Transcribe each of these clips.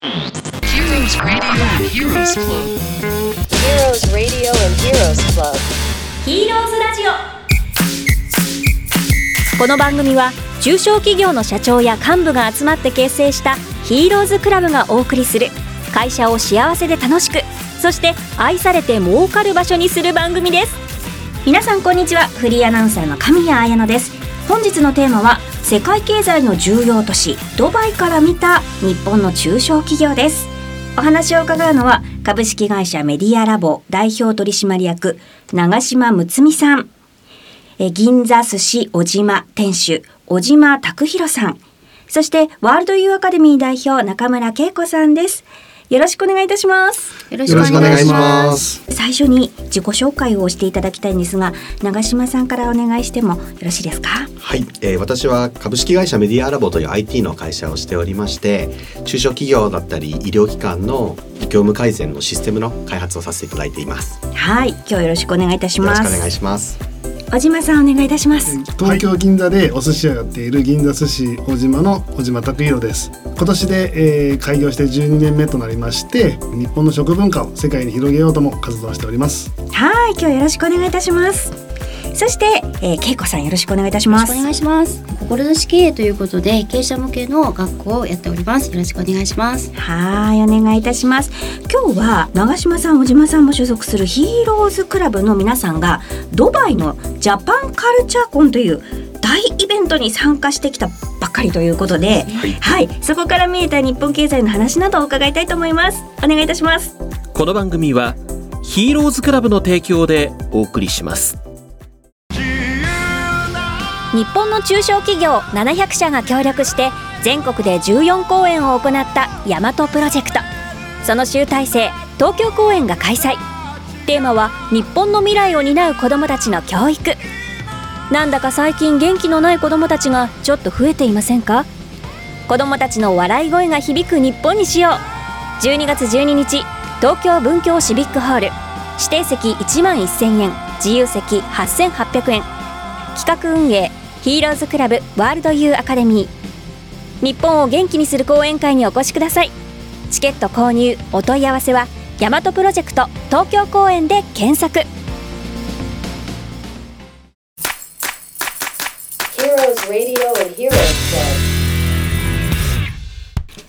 Heroes Radio and Heroes Club. Heroes Radio and Heroes Club. ヒーローズラジオこの番組は中小企業の社長や幹部が集まって結成したヒーローズクラブがお送りする会社を幸せで楽しくそして愛されて儲かる場所にする番組です皆さんこんにちはフリーアナウンサーの神谷彩乃です本日のテーマは世界経済の重要都市ドバイから見た日本の中小企業です。お話を伺うのは株式会社メディアラボ代表取締役長島睦美さん。え銀座寿司小島店主小島拓弘さん。そしてワールドユーアカデミー代表中村恵子さんです。よろしくお願いいたしますよろしくお願いします。最初に自己紹介をしていただきたいんですが長島さんからお願いしてもよろしいですか？はい、えー私は株式会社メディアラボという IT の会社をしておりまして、中小企業だったり医療機関の業務改善のシステムの開発をさせていただいています。よはい今日はよろしくお願いいたしますろしくお願いします。小島さんお願いいたします。東京銀座でお寿司屋やっている銀座寿司小島の小島拓弘です。今年で、えー開業して12年目となりまして日本の食文化を世界に広げようとも活動しております。はい今日はよろしくお願いいたしますそして、えー、恵子さんよろしくお願いいたします。お願いします。志経営ということで経営者向けの学校をやっております。よろしくお願いします。はいお願いいたします。今日は長島さん小島さんも所属するヒーローズクラブの皆さんがドバイのジャパンカルチャーコンという大イベントに参加してきたばっかりということで、はい、そこから見えた日本経済の話などを伺いたいと思います。お願いいたします。この番組はヒーローズクラブの提供でお送りします日本の中小企業700社が協力して全国で14公演を行った大和プロジェクト。その集大成東京公演が開催。テーマは日本の未来を担う子どもたちの教育。なんだか最近元気のない子どもたちがちょっと増えていませんか？子どもたちの笑い声が響く日本にしよう。12月12日東京文京シビックホール。指定席1万1000円自由席8800円。企画運営ヒーローズクラブワールドユーアカデミー。日本を元気にする講演会にお越しください。チケット購入お問い合わせは大和プロジェクト東京公演で検索。Heroes Radio and Heroes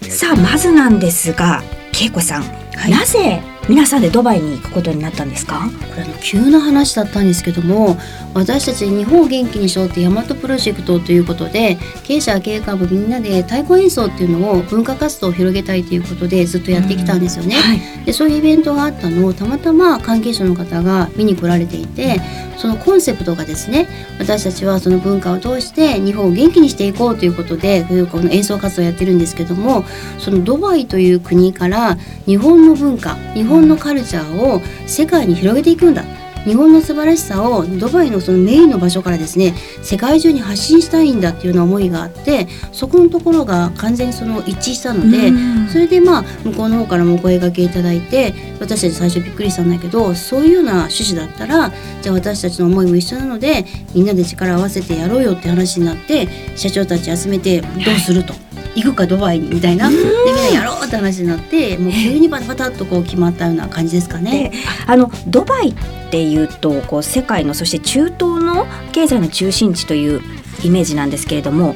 Club. さあまずなんですが恵子さん、なぜ皆さんでドバイに行くことになったんですか？これあの急な話だったんですけども私たち日本を元気にしようって大和プロジェクトということで経営者経営幹部みんなで太鼓演奏っていうのを文化活動を広げたいということでずっとやってきたんですよね。はい。でそういうイベントがあったのをたまたま関係者の方が見に来られていてそのコンセプトがですね私たちはその文化を通して日本を元気にしていこうということでこの演奏活動をやってるんですけどもそのドバイという国から日本の文化日本のカルチャーを世界に広げていくんだ日本の素晴らしさをドバイのそのメインの場所からですね世界中に発信したいんだっていうような思いがあってそこのところが完全にその一致したので、それでまあ向こうの方からもお声掛けいただいて私たち最初びっくりしたんだけどそういうような趣旨だったらじゃあ私たちの思いも一緒なのでみんなで力を合わせてやろうよって話になって社長たち集めてどうすると。行くかドバイにみたいな。でみんなやろうって話になってもう急にバタバタっとこう決まったような感じですかね。で。あのドバイっていうとこう世界のそして中東の経済の中心地というイメージなんですけれども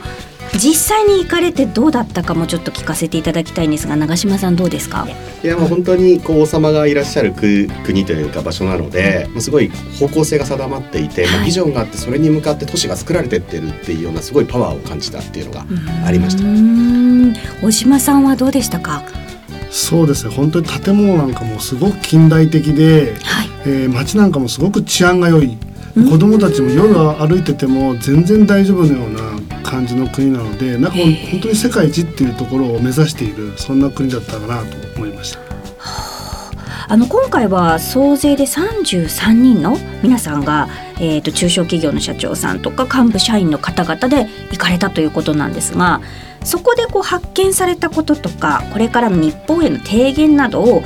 実際に行かれてどうだったかもちょっと聞かせていただきたいんですが長島さんどうですか？いやもう本当にこう王様がいらっしゃる国国というか場所なので、もうすごい方向性が定まっていて、まあビジョンがあってそれに向かって都市が作られてってるっていうようなすごいパワーを感じたっていうのがありましたうーん。小島さんはどうでした。かそうですね。本当に建物なんかもすごく近代的で、はい。えー街なんかもすごく治安が良い。子供たちも夜歩いてても全然大丈夫のような感じの国なのでなんか本当に世界一っていうところを目指しているそんな国だったかなと思いました。あの今回は総勢で33人の皆さんが、えー、と中小企業の社長さんとか幹部社員の方々で行かれたということなんですがそこでこう発見されたこととかこれからの日本への提言などを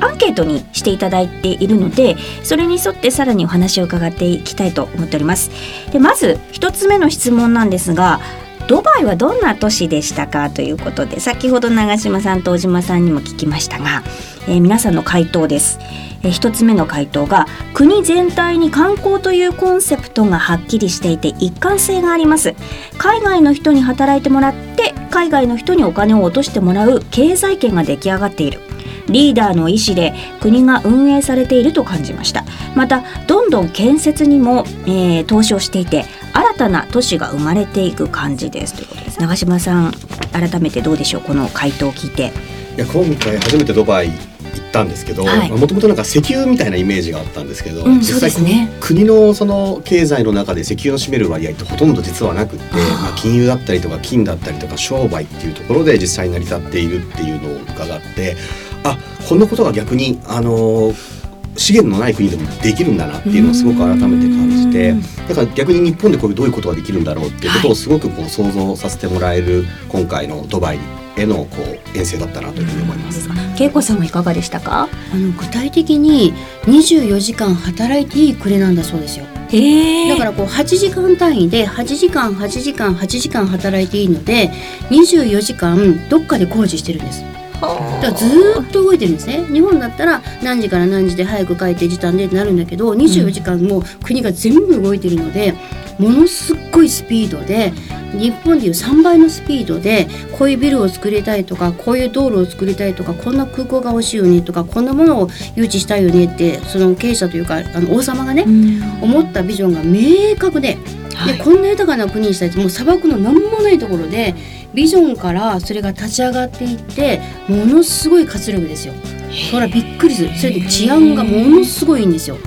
アンケートにしていただいているのでそれに沿ってさらにお話を伺っていきたいと思っております。でまず一つ目の質問なんですがドバイはどんな都市でしたかということで先ほど長島さんと小島さんにも聞きましたが、えー皆さんの回答です、えー一つ目の回答が国全体に観光というコンセプトがはっきりしていて一貫性があります。海外の人に働いてもらって海外の人にお金を落としてもらう経済圏が出来上がっている。リーダーの意思で国が運営されていると感じました。またどんどん建設にも、えー投資をしていて新たな都市が生まれていく感じです。ということです。長島さん改めてどうでしょう？この回答を聞いて。いや今回初めてドバイ行ったんですけどはい。もともとなんか石油みたいなイメージがあったんですけど、うん実際ね。国のその経済の中で石油の占める割合ってほとんど実はなくってまあ、金融だったりとか金だったりとか商売っていうところで実際に成り立っているっていうのを伺ってあこんなことが逆にあのー資源のない国でもできるんだなっていうのをすごく改めて感じてだから逆に日本でこういうどういうことができるんだろうっていうことをすごくこう想像させてもらえる今回のドバイへのこう遠征だったなというふうに思います。恵子さんはいかがでしたか？あの具体的に24時間働いていい国なんだそうですよ。へだからこう8時間単位で8時間8時間8時間働いていいので24時間どっかで工事してるんですだからずーっと動いてるんですね。日本だったら何時から何時で早く帰って時短でってなるんだけど24時間もう国が全部動いてるのでものすっごいスピードで日本でいう3倍のスピードでこういうビルを作りたいとかこういう道路を作りたいとかこんな空港が欲しいよねとかこんなものを誘致したいよねってその経営者というかあの王様がね思ったビジョンが明確で,、でこんな豊かな国にしたいもう砂漠の何もないところでビジョンからそれが立ち上がっていってものすごい活力ですよ。それはびっくりする。それで治安がものすごいいいんですよ。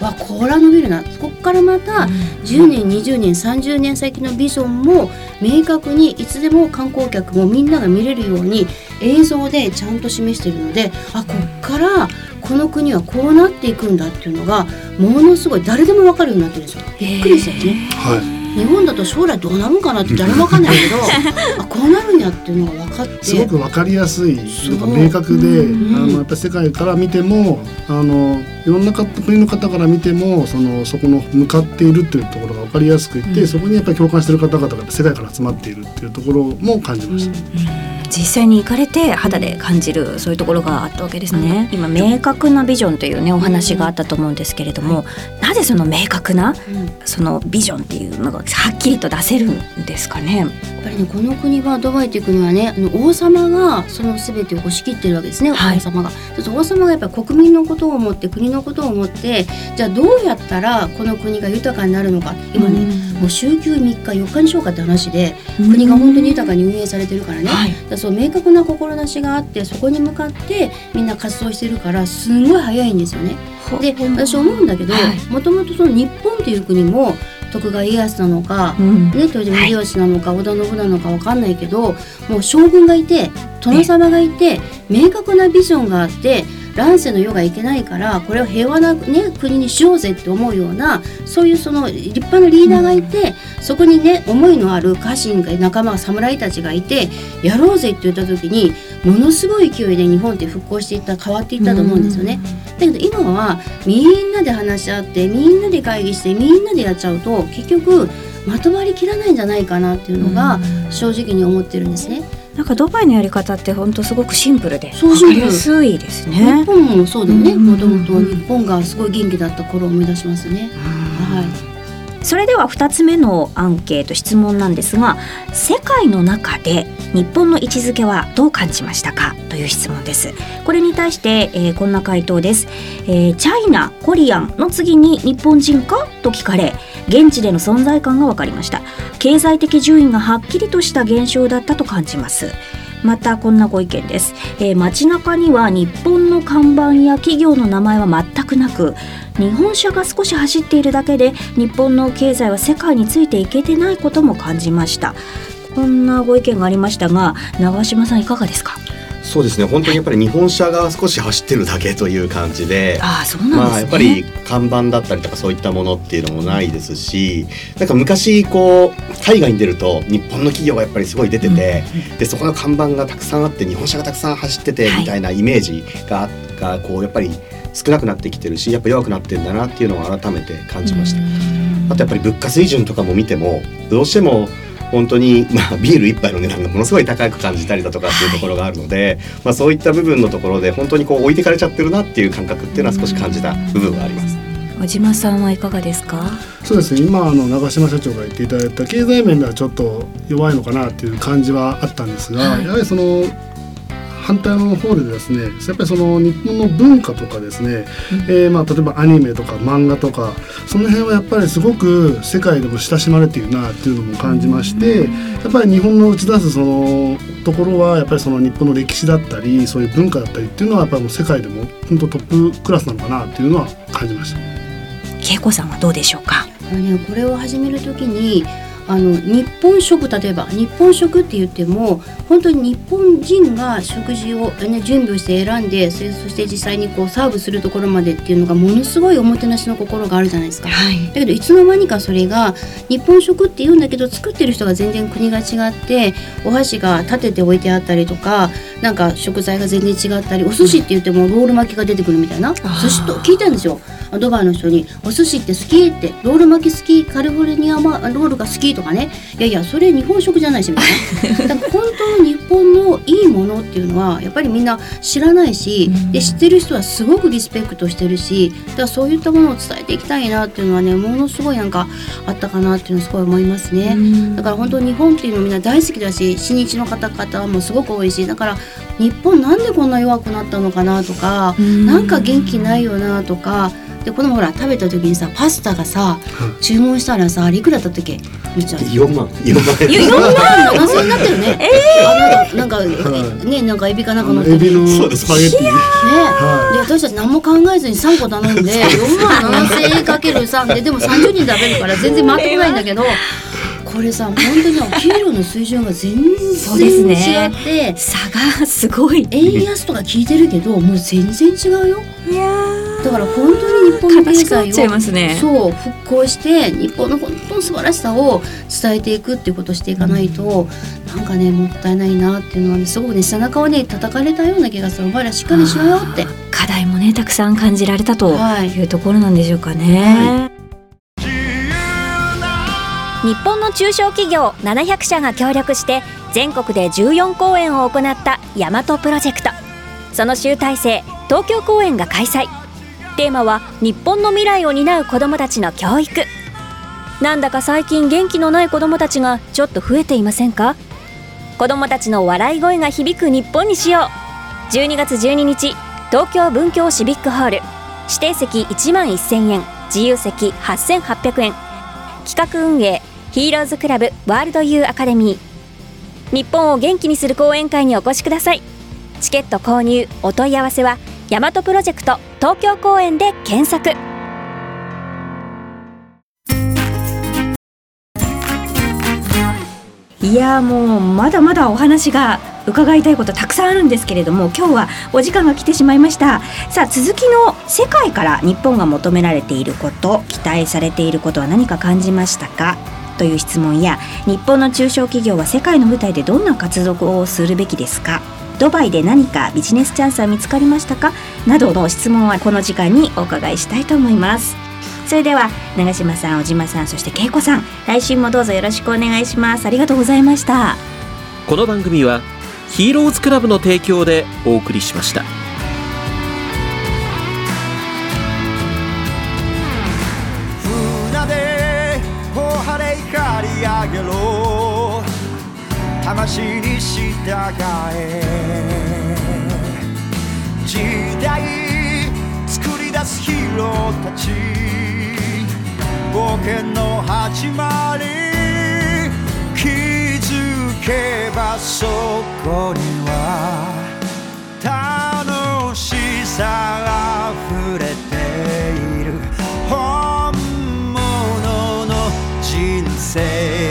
わこら伸びるな。ここからまた10年20年30年先のビジョンも明確にいつでも観光客もみんなが見れるように映像でちゃんと示しているのであこっからこの国はこうなっていくんだっていうのがものすごい誰でも分かるようになってるんですよ。びっくりですよね。はい。日本だと将来どうなるんかなって誰も分かんないけど あこうなるんやっていうのが分かって。すごくわかりやすいそう。なんか明確で、うん。あのやっぱり世界から見てもあのいろんなか国の方から見てもそのそこの向かっているというところがわかりやすくいて、そこにやっぱり共感している方々が世界から集まっているっていうところも感じました。実際に行かれて肌で感じるそういうところがあったわけですね、今明確なビジョンというねお話があったと思うんですけれども、なぜその明確なそのビジョンっていうのがはっきりと出せるんですかね？やっぱりねこの国はドバイという国はねあの王様がその全てをこう仕切ってるわけですね、はい。王様が。王様がやっぱり国民のことを思って国のことを思ってじゃあどうやったらこの国が豊かになるのか。今ね、もう週休3日4日にしようかって話で国が本当に豊かに運営されてるからね、はいそう明確な志があってそこに向かってみんな活動してるからすごい早いんですよね。で私思うんだけどはい。もともとその日本という国も徳川家康なのか、うん。ね、豊臣秀吉なのか、織田信長なのかわかんないけどもう将軍がいて殿様がいて明確なビジョンがあって乱世の世がいけないからこれを平和な、ね、国にしようぜって思うようなそういうその立派なリーダーがいて、そこにね思いのある家臣が仲間侍たちがいてやろうぜって言った時にものすごい勢いで日本って復興していった変わっていったと思うんですよね。だけど今はみんなで話し合ってみんなで会議してみんなでやっちゃうと結局まとまりきらないんじゃないかなっていうのが正直に思ってるんですね。なんかドバイのやり方って本当すごくシンプルでそうわかりやすいです日ね。本もそうだよね。うんもともと日本がすごい元気だった頃を思い出しますね。はい。それでは2つ目のアンケート質問なんですが世界の中で日本の位置づけはどう感じましたか？という質問です。これに対して、えーこんな回答です、えーチャイナコリアンの次に日本人か？と聞かれ現地での存在感が分かりました。経済的順位がはっきりとした現象だったと感じます。またこんなご意見です、えー街中には日本の看板や企業の名前は全くなく日本車が少し走っているだけで日本の経済は世界についていけてないことも感じました。こんなご意見がありましたが長島さんいかがですか？そうですね。本当にやっぱり日本車が少し走ってるだけという感じで。ああそうなんまあ、ですね、やっぱり看板だったりとかそういったものっていうのもないですしなんか昔こう海外に出ると日本の企業がやっぱりすごい出てて、でそこの看板がたくさんあって日本車がたくさん走っててはいみたいなイメージが,、がこうやっぱり少なくなってきてるしやっぱ弱くなってんだなっていうのを改めて感じました。あとやっぱり物価水準とかも見てもどうしても本当に、まあ、ビール一杯の値段がものすごい高く感じたりだとかっていうところがあるので、まあ、そういった部分のところで本当にこう置いてかれちゃってるなっていう感覚っていうのは少し感じた部分はあります。小島さんはいかがですか？そうですね。今あの長嶋社長が言っていただいた経済面ではちょっと弱いのかなっていう感じはあったんですが、はい。やはりその反対の方でですねやっぱりその日本の文化とかですね、えーまあ、例えばアニメとか漫画とかその辺はやっぱりすごく世界でも親しまれているなっていうのも感じまして、やっぱり日本の打ち出すそのところはやっぱりその日本の歴史だったりそういう文化だったりっていうのはやっぱりもう世界でも本当トップクラスなのかなっていうのは感じました。恵子さんはどうでしょうか？あのね、これを始めるときにあの日本食例えば日本食って言っても本当に日本人が食事を、ね、準備をして選んでそして実際にこうサーブするところまでっていうのがものすごいおもてなしの心があるじゃないですか。はいだけどいつの間にかそれが日本食って言うんだけど作ってる人が全然国が違ってお箸が立てて置いてあったりとかなんか食材が全然違ったりお寿司って言ってもロール巻きが出てくるみたいな寿司と聞いたんですよドバイの人に「お寿司って好き?」って「ロール巻き好きカリフォルニアマロールが好き?」とかね「いやいやそれ日本食じゃないし」みたいな。だから本当の日本のいいものっていうのはやっぱりみんな知らないしで知ってる人はすごくリスペクトしてるしだからそういったものを伝えていきたいなっていうのはねものすごいなんかあったかなっていうのはすごい思いますね。だから本当日本っていうのみんな大好きだし親日の方々もすごく多いしだから日本なんでこんな弱くなったのかなとかなんか元気ないよなとかでこのほら食べた時にさパスタがさ注文したらさいくらだったっけ？みっちゃん。4万。4万。円4万。7千円になってるね。あなんかなんかねなんかエビかなんか乗ってエビのそうですスパゲッティ。ね、はで私たち何も考えずに3個頼んで4万。7000円かける3ででも30人食べるから全然回ってこないんだけどこれさ本当にお給料の水準が全そうです然ね。違って、差がすごい。円安とか聞いてるけどもう全然違うよ。いやだから本当に日本の経済をますね。そう復興して日本の本当の素晴らしさを伝えていくっていうことをしていかないと、なんかねもったいないなっていうのはねすごくね背中をね叩かれたような気がする。お前らしっかりしろよって。課題もねたくさん感じられたとはい。いうところなんでしょうかね、日本の中小企業700社が協力して全国で14公演を行った大和プロジェクト。その集大成東京公演が開催テーマは日本の未来を担う子どもたちの教育。なんだか最近元気のない子どもたちがちょっと増えていませんか？子どもたちの笑い声が響く日本にしよう。12月12日東京文京シビックホール。指定席1万1000円自由席8800円。企画運営ヒーローズクラブワールドユーアカデミー。日本を元気にする講演会にお越しください。チケット購入お問い合わせは大和プロジェクト東京公演で検索。いやもうまだまだお話が伺いたいことたくさんあるんですけれども今日はお時間が来てしまいました。さあ続きの世界から日本が求められていること期待されていることは何か感じましたか？という質問や日本の中小企業は世界の舞台でどんな活動をするべきですか？ドバイで何かビジネスチャンスは見つかりましたか？などの質問はこの時間にお伺いしたいと思います。それでは長島さん小島さんそして恵子さん来週もどうぞよろしくお願いします。ありがとうございました。この番組はヒーローズクラブの提供でお送りしました。話に従え。時代作り出すヒーローたち。冒険の始まり。気づけばそこには。楽しさあふれている本物の人生。